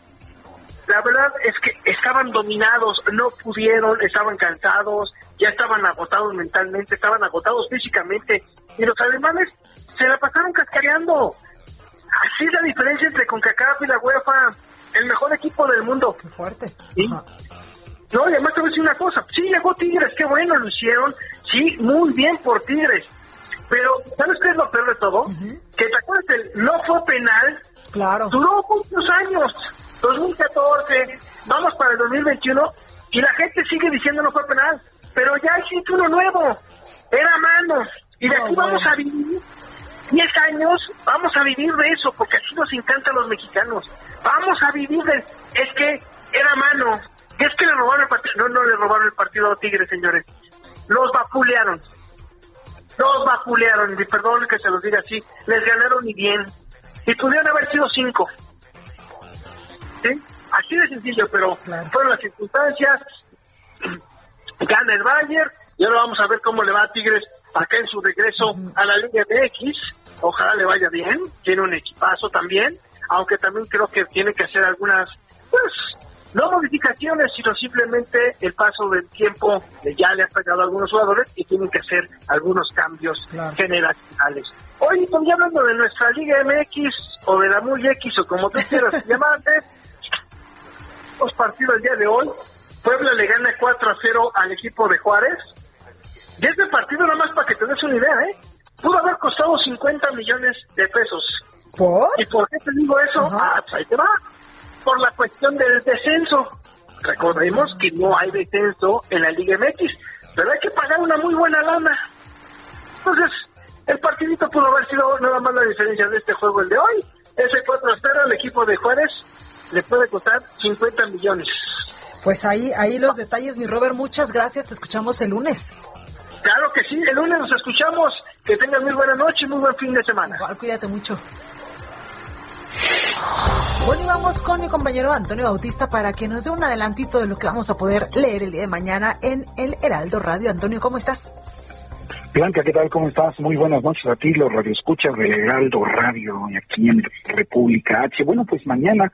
la verdad es que estaban dominados, no pudieron, estaban cansados, ya estaban agotados mentalmente, estaban agotados físicamente, y los alemanes se la pasaron cascareando. Así es la diferencia entre CONCACAF y la UEFA, el mejor equipo del mundo. Qué fuerte. ¿Sí? No, y además te voy a decir una cosa, sí llegó Tigres, qué bueno lo hicieron, sí, muy bien por Tigres, pero ¿sabes qué es lo peor de todo? Uh -huh. Que te acuerdas del no fue penal, claro. duró muchos años, 2014, vamos para el 2021, y la gente sigue diciendo no fue penal, pero ya existe uno nuevo, era mano, y de aquí vamos a vivir 10 años, vamos a vivir de eso, porque así nos encanta a los mexicanos, vamos a vivir de, es que era mano, es que le robaron el partido, no, no le robaron el partido a Tigres, señores, los vapulearon, los vapulearon, y perdón que se los diga así, les ganaron y bien, y pudieron haber sido cinco, ¿sí? Así de sencillo, pero fueron las circunstancias, gana el Bayern, y ahora vamos a ver cómo le va a Tigres acá en su regreso a la Liga MX. Ojalá le vaya bien, tiene un equipazo también, aunque también creo que tiene que hacer algunas, pues, no modificaciones, sino simplemente el paso del tiempo ya le ha pegado a algunos jugadores y tienen que hacer algunos cambios claro. generacionales. Hoy, pues, ya hablando de nuestra Liga MX o de la Muy X o como tú quieras llamarte, los partidos el día de hoy, Puebla le gana 4 a 0 al equipo de Juárez. Y este partido, nada más para que te des una idea, ¿eh? Pudo haber costado 50 millones de pesos. ¿Por? ¿Y por qué te digo eso? Ah, pues ahí te va. Por la cuestión del descenso. Recordemos que no hay descenso en la Liga MX, pero hay que pagar una muy buena lana. Entonces, el partidito pudo haber sido nada más la diferencia de este juego, el de hoy. Ese 4 a 0 al equipo de Juárez le puede costar 50 millones. Pues ahí, ahí los detalles, mi Robert. Muchas gracias. Te escuchamos el lunes. Claro que sí, el lunes nos escuchamos Que tengan muy buena noche y muy buen fin de semana. Igual, cuídate mucho. Bueno, y vamos con mi compañero Antonio Bautista para que nos dé un adelantito de lo que vamos a poder leer el día de mañana en el Heraldo Radio. Antonio, ¿cómo estás? Blanca, ¿qué tal? ¿Cómo estás? Muy buenas noches a ti, los radioescuchas del Heraldo Radio aquí en República H. Bueno, pues mañana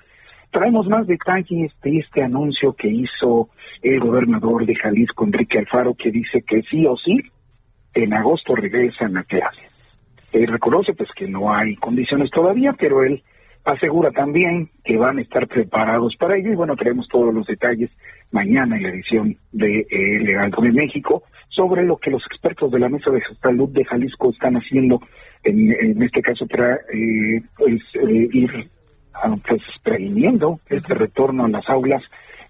traemos más detalles de este anuncio que hizo el gobernador de Jalisco, Enrique Alfaro, que dice que sí o sí, en agosto regresan a clases. Él reconoce pues que no hay condiciones todavía, pero él asegura también que van a estar preparados para ello. Y bueno, tenemos todos los detalles mañana en la edición de eh, Legal de México sobre lo que los expertos de la Mesa de Salud de Jalisco están haciendo. En, este caso para eh, pues, eh, ir ah, pues previniendo este retorno a las aulas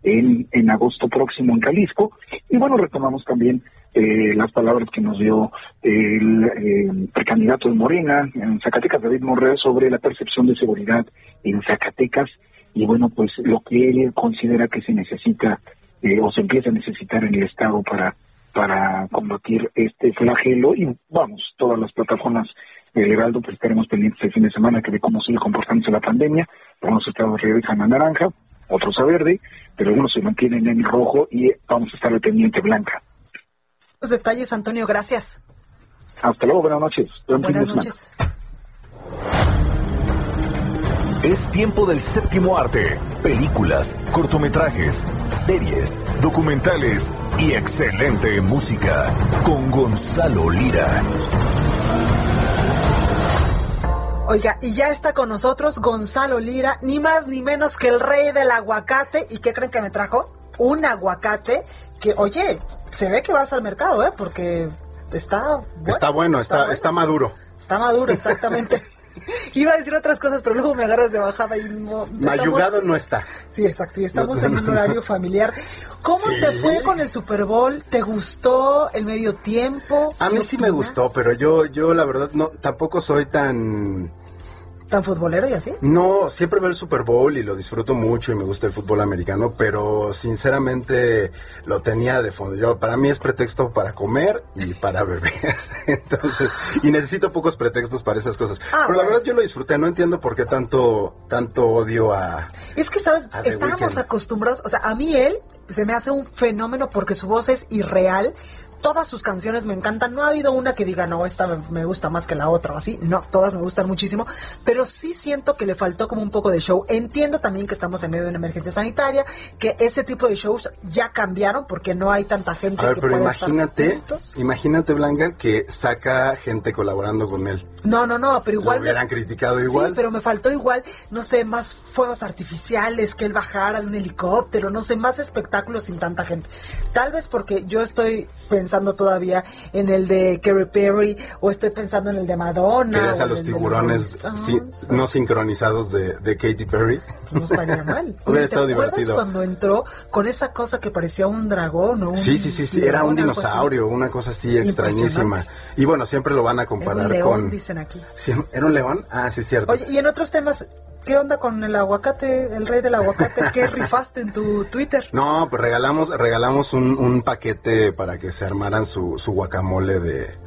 en, en agosto próximo en Jalisco. Y bueno retomamos también eh, las palabras que nos dio el eh, precandidato de Morena en Zacatecas, David Morrea, sobre la percepción de seguridad en Zacatecas. Y bueno, pues lo que él considera que se necesita eh, o se empieza a necesitar en el Estado para, para combatir este flagelo. Y vamos, todas las plataformas del Heraldo pues estaremos pendientes el fin de semana que ve cómo sigue comportándose la pandemia, algunos estados regresan a naranja, otros a verde, pero algunos se mantienen en rojo y vamos a estar al pendiente blanca. Los detalles, Antonio, gracias. Hasta luego, buenas noches. buenas noches. Es tiempo del séptimo arte. Películas, cortometrajes, series, documentales y excelente música con Gonzalo Lira. Oiga, y ya está con nosotros Gonzalo Lira, ni más ni menos que el rey del aguacate. ¿Y qué creen que me trajo? Un aguacate que, oye, se ve que vas al mercado, ¿eh? Porque está bueno. Está bueno, está, está, maduro. Está maduro, exactamente. Iba a decir otras cosas, pero luego me agarras de bajada y no. Mayugado no está. Sí, exacto. Y estamos en un horario familiar. ¿Cómo te fue con el Super Bowl? ¿Te gustó el medio tiempo? A mí sí me gustó, pero yo, yo la verdad no, tampoco soy tan tan futbolero y así? No, siempre veo el Super Bowl y lo disfruto mucho y me gusta el fútbol americano, pero sinceramente lo tenía de fondo. Yo para mí es pretexto para comer y para beber. Entonces, y necesito pocos pretextos para esas cosas. Ah, pero la verdad yo lo disfruté, no entiendo por qué tanto tanto odio a Es que sabes, estábamos acostumbrados, o sea, a mí él se me hace un fenómeno porque su voz es irreal, todas sus canciones me encantan. No ha habido una que diga, no, esta me gusta más que la otra o así. No, todas me gustan muchísimo. Pero sí siento que le faltó como un poco de show. Entiendo también que estamos en medio de una emergencia sanitaria, que ese tipo de shows ya cambiaron porque no hay tanta gente. A ver, pero imagínate, imagínate, Blanca, que saca gente colaborando con él. No, no, no, pero igual. Lo hubieran criticado igual. Sí, pero me faltó igual, no sé, más fuegos artificiales, que él bajara de un helicóptero, no sé, más espectáculos sin tanta gente. Tal vez porque yo estoy pensando todavía en el de Kerry Perry o estoy pensando en el de Madonna. a los tiburones no sincronizados de, de Katy Perry? No estaría mal. Hubiera estado divertido. cuando entró con esa cosa que parecía un dragón o Sí, sí, sí, sí, era un dinosaurio, una cosa así extrañísima. Y bueno, siempre lo van a comparar con aquí. ¿Era un león? Ah, sí, cierto. Oye, y en otros temas, ¿qué onda con el aguacate, el rey del aguacate? ¿Qué rifaste en tu Twitter? No, pues regalamos, regalamos un, un paquete para que se armaran su, su guacamole de,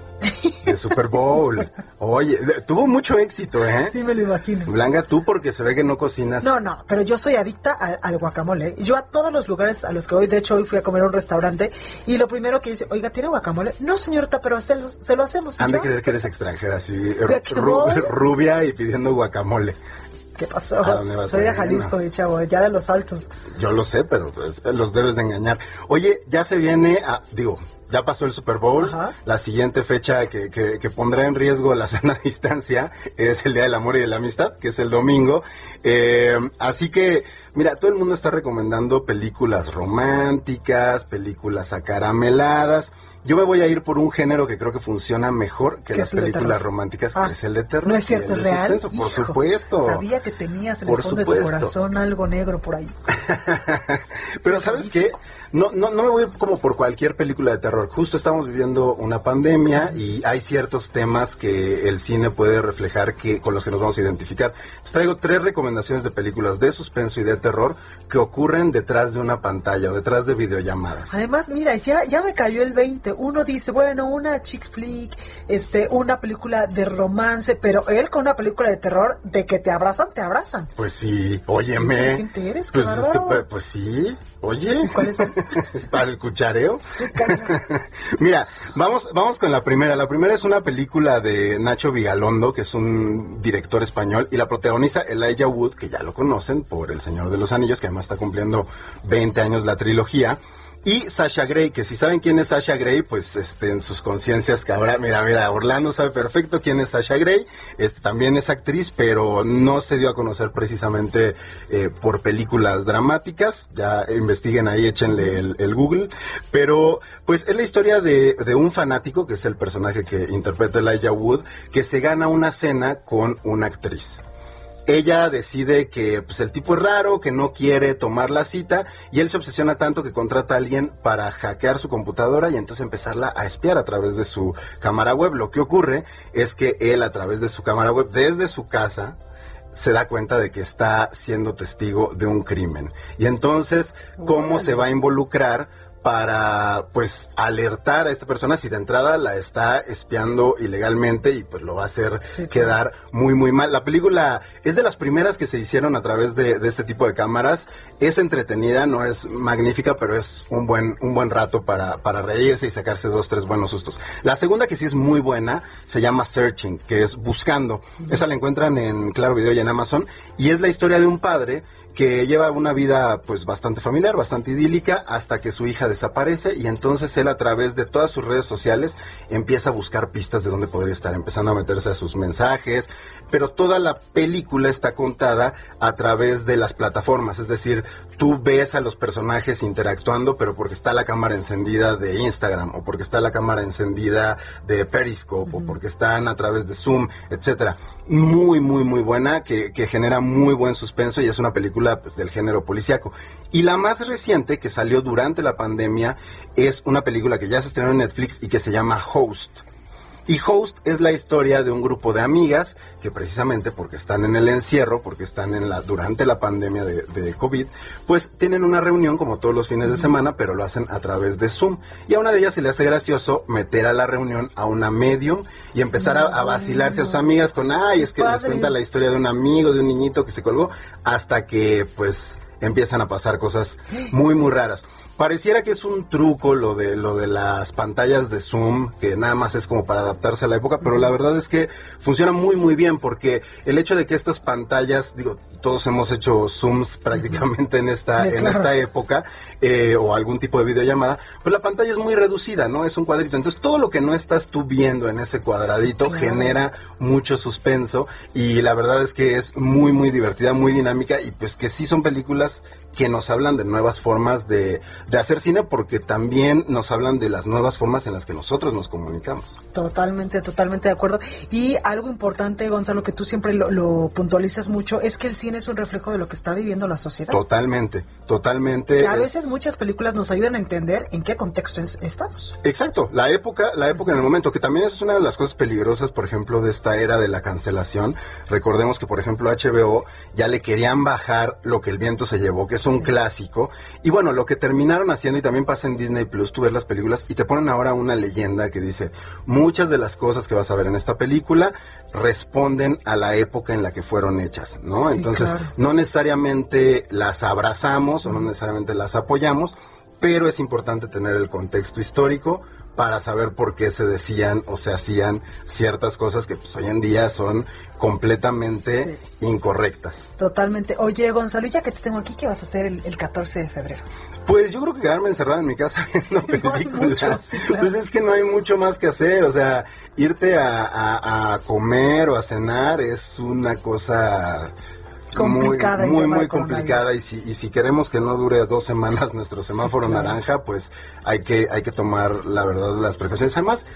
de Super Bowl. Oye, tuvo mucho éxito, ¿eh? Sí, me lo imagino. Blanca, tú porque se ve que no cocinas. No, no, pero yo soy adicta al, guacamole. Yo a todos los lugares a los que voy, de hecho hoy fui a comer a un restaurante y lo primero que dice, oiga, ¿tiene guacamole? No, señorita, pero se lo, se lo hacemos. Han de creer que eres extranjera, así, rubia y pidiendo guacamole. ¿Qué pasó? Soy de Jalisco, mi chavo, ya de los altos. Yo lo sé, pero pues, los debes de engañar. Oye, ya se viene a, digo, ya pasó el Super Bowl. La siguiente fecha que, que, pondrá en riesgo la sana distancia es el Día del Amor y de la Amistad, que es el domingo. Eh, así que, mira, todo el mundo está recomendando películas románticas, películas acarameladas. Yo me voy a ir por un género que creo que funciona mejor que las películas románticas, que ah, es el de terror. No es cierto, es real. por supuesto. Sabía que tenías en el fondo de tu corazón algo negro por ahí. Pero ¿sabes qué? No, no, no me voy como por cualquier película de terror. Justo estamos viviendo una pandemia y hay ciertos temas que el cine puede reflejar que con los que nos vamos a identificar. Les traigo tres recomendaciones de películas de suspenso y de terror que ocurren detrás de una pantalla o detrás de videollamadas. Además, mira, ya, ya me cayó el 20. Uno dice, bueno, una chick flick, este, una película de romance, pero él con una película de terror, de que te abrazan, te abrazan. Pues sí, óyeme. ¿Quién te eres? Pues, Qué es que, bárbaro. pues, pues sí, oye. ¿Cuál es el? Para el cuchareo. Mira, vamos, vamos con la primera. La primera es una película de Nacho Vigalondo, que es un director español, y la protagoniza Elijah Wood, que ya lo conocen por El Señor de los Anillos, que además está cumpliendo 20 años la trilogía. Y Sasha Grey, que si saben quién es Sasha Grey, pues este, en sus conciencias que ahora, mira, mira, Orlando sabe perfecto quién es Sasha Grey, este, también es actriz, pero no se dio a conocer precisamente eh, por películas dramáticas, ya investiguen ahí, échenle el, el Google, pero pues es la historia de, de un fanático, que es el personaje que interpreta Elijah Wood, que se gana una cena con una actriz ella decide que pues el tipo es raro, que no quiere tomar la cita y él se obsesiona tanto que contrata a alguien para hackear su computadora y entonces empezarla a espiar a través de su cámara web. Lo que ocurre es que él a través de su cámara web, desde su casa, se da cuenta de que está siendo testigo de un crimen. Y entonces, ¿cómo se va a involucrar? Para pues alertar a esta persona si de entrada la está espiando ilegalmente y pues lo va a hacer quedar muy muy mal. La película es de las primeras que se hicieron a través de, de este tipo de cámaras. Es entretenida, no es magnífica, pero es un buen un buen rato para, para reírse y sacarse dos tres buenos sustos. La segunda que sí es muy buena se llama Searching, que es buscando. Esa la encuentran en Claro Video y en Amazon y es la historia de un padre que lleva una vida pues bastante familiar, bastante idílica, hasta que su hija desaparece y entonces él a través de todas sus redes sociales empieza a buscar pistas de dónde podría estar, empezando a meterse a sus mensajes, pero toda la película está contada a través de las plataformas, es decir, tú ves a los personajes interactuando, pero porque está la cámara encendida de Instagram o porque está la cámara encendida de Periscope o porque están a través de Zoom, etcétera. Muy, muy, muy buena, que, que genera muy buen suspenso y es una película pues, del género policiaco. Y la más reciente que salió durante la pandemia es una película que ya se estrenó en Netflix y que se llama Host. Y Host es la historia de un grupo de amigas que precisamente porque están en el encierro, porque están en la durante la pandemia de, de, COVID, pues tienen una reunión como todos los fines de semana, pero lo hacen a través de Zoom. Y a una de ellas se le hace gracioso meter a la reunión a una medium y empezar a, a vacilarse a sus amigas con, ay, es que les cuenta la historia de un amigo, de un niñito que se colgó, hasta que pues empiezan a pasar cosas muy muy raras. Pareciera que es un truco lo de lo de las pantallas de Zoom, que nada más es como para adaptarse a la época, pero la verdad es que funciona muy muy bien porque el hecho de que estas pantallas, digo, todos hemos hecho Zooms prácticamente en esta Sí, en esta época eh, o algún tipo de videollamada, pues la pantalla es muy reducida, ¿no? Es un cuadrito. Entonces todo lo que no estás tú viendo en ese cuadradito Claro. genera mucho suspenso y la verdad es que es muy muy divertida, muy dinámica y pues que sí son películas que nos hablan de nuevas formas de, de hacer cine porque también nos hablan de las nuevas formas en las que nosotros nos comunicamos. Totalmente, totalmente de acuerdo. Y algo importante, Gonzalo, que tú siempre lo, lo puntualizas mucho, es que el cine es un reflejo de lo que está viviendo la sociedad. Totalmente, totalmente. Que a es- veces muchas películas nos ayudan a entender en qué contexto es- estamos. Exacto, la época, la época en el momento, que también es una de las cosas peligrosas, por ejemplo, de esta era de la cancelación. Recordemos que, por ejemplo, HBO ya le querían bajar lo que el viento se llevó, que es un clásico. Y bueno, lo que terminaron haciendo, y también pasa en Disney Plus, tú ves las películas y te ponen ahora una leyenda que dice, muchas de las cosas que vas a ver en esta película responden a la época en la que fueron hechas, ¿no? Sí, Entonces, claro. no necesariamente las abrazamos o no necesariamente las apoyamos, pero es importante tener el contexto histórico para saber por qué se decían o se hacían ciertas cosas que pues, hoy en día son completamente incorrectas. Totalmente. Oye, Gonzalo, ya que te tengo aquí, ¿qué vas a hacer el, el 14 de febrero? Pues yo creo que quedarme encerrado en mi casa viendo películas. mucho, sí, claro. Pues es que no hay mucho más que hacer. O sea, irte a, a- a comer o a cenar es una cosa Complicada muy, muy, complicada. Y si, y si queremos que no dure dos semanas nuestro semáforo claro. naranja, pues hay que, hay que tomar, la verdad, las precauciones. Además,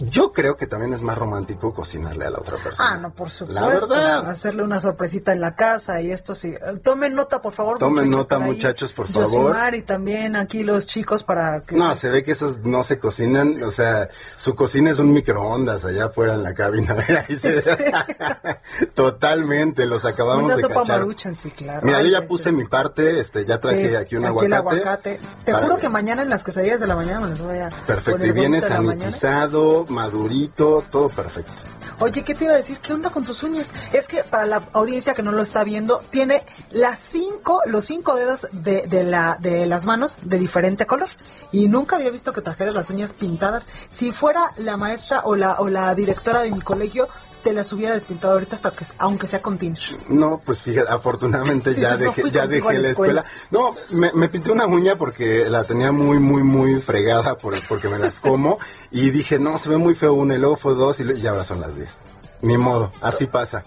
Yo creo que también es más romántico cocinarle a la otra persona. Ah, no, por supuesto. La verdad. Hacerle una sorpresita en la casa y esto sí. Tomen nota, por favor. Tomen muchachos, nota, muchachos, por favor. Yosimar y también aquí los chicos para que... No, se ve que esos no se cocinan, o sea, su cocina es un microondas allá afuera en la cabina. Ahí se- Totalmente, los acabamos una de sopa cachar. maruchan, sí, claro. Mira, yo ya sí. puse mi parte, este, ya traje Sí, aquí un el aguacate. aguacate. Te juro que mañana en las quesadillas de la mañana me las voy a Perfecto, y viene sanitizado, madurito, todo perfecto. Oye, ¿qué te iba a decir? ¿Qué onda con tus uñas? Es que para la audiencia que no lo está viendo, tiene las cinco, los cinco dedos de, de la, de las manos de diferente color. Y nunca había visto que trajeras las uñas pintadas. Si fuera la maestra o la, o la directora de mi colegio, te las hubiera despintado ahorita hasta que, aunque sea con tinge. No, pues fíjate, afortunadamente ya No dejé, ya dejé la la escuela. No, me, me pinté una uña porque la tenía muy, muy, muy fregada por, porque me las como. y dije, no, se ve muy feo una, y luego fue dos, y, y ahora son las diez. Ni modo, así pasa.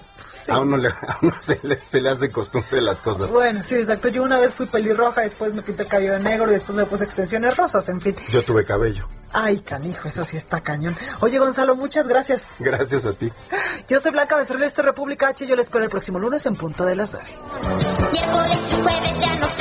A uno, le, a uno se, le, se le hace costumbre las cosas. Bueno, sí, exacto. Yo una vez fui pelirroja, después me pinté el cabello de negro y después me puse extensiones rosas, en fin. Yo tuve cabello. Ay, canijo, eso sí está cañón. Oye, Gonzalo, muchas gracias. Gracias a ti. Yo soy Blanca Becerril, esto es República H. Yo les espero el próximo lunes en punto de las 9. Miércoles y jueves ya no sé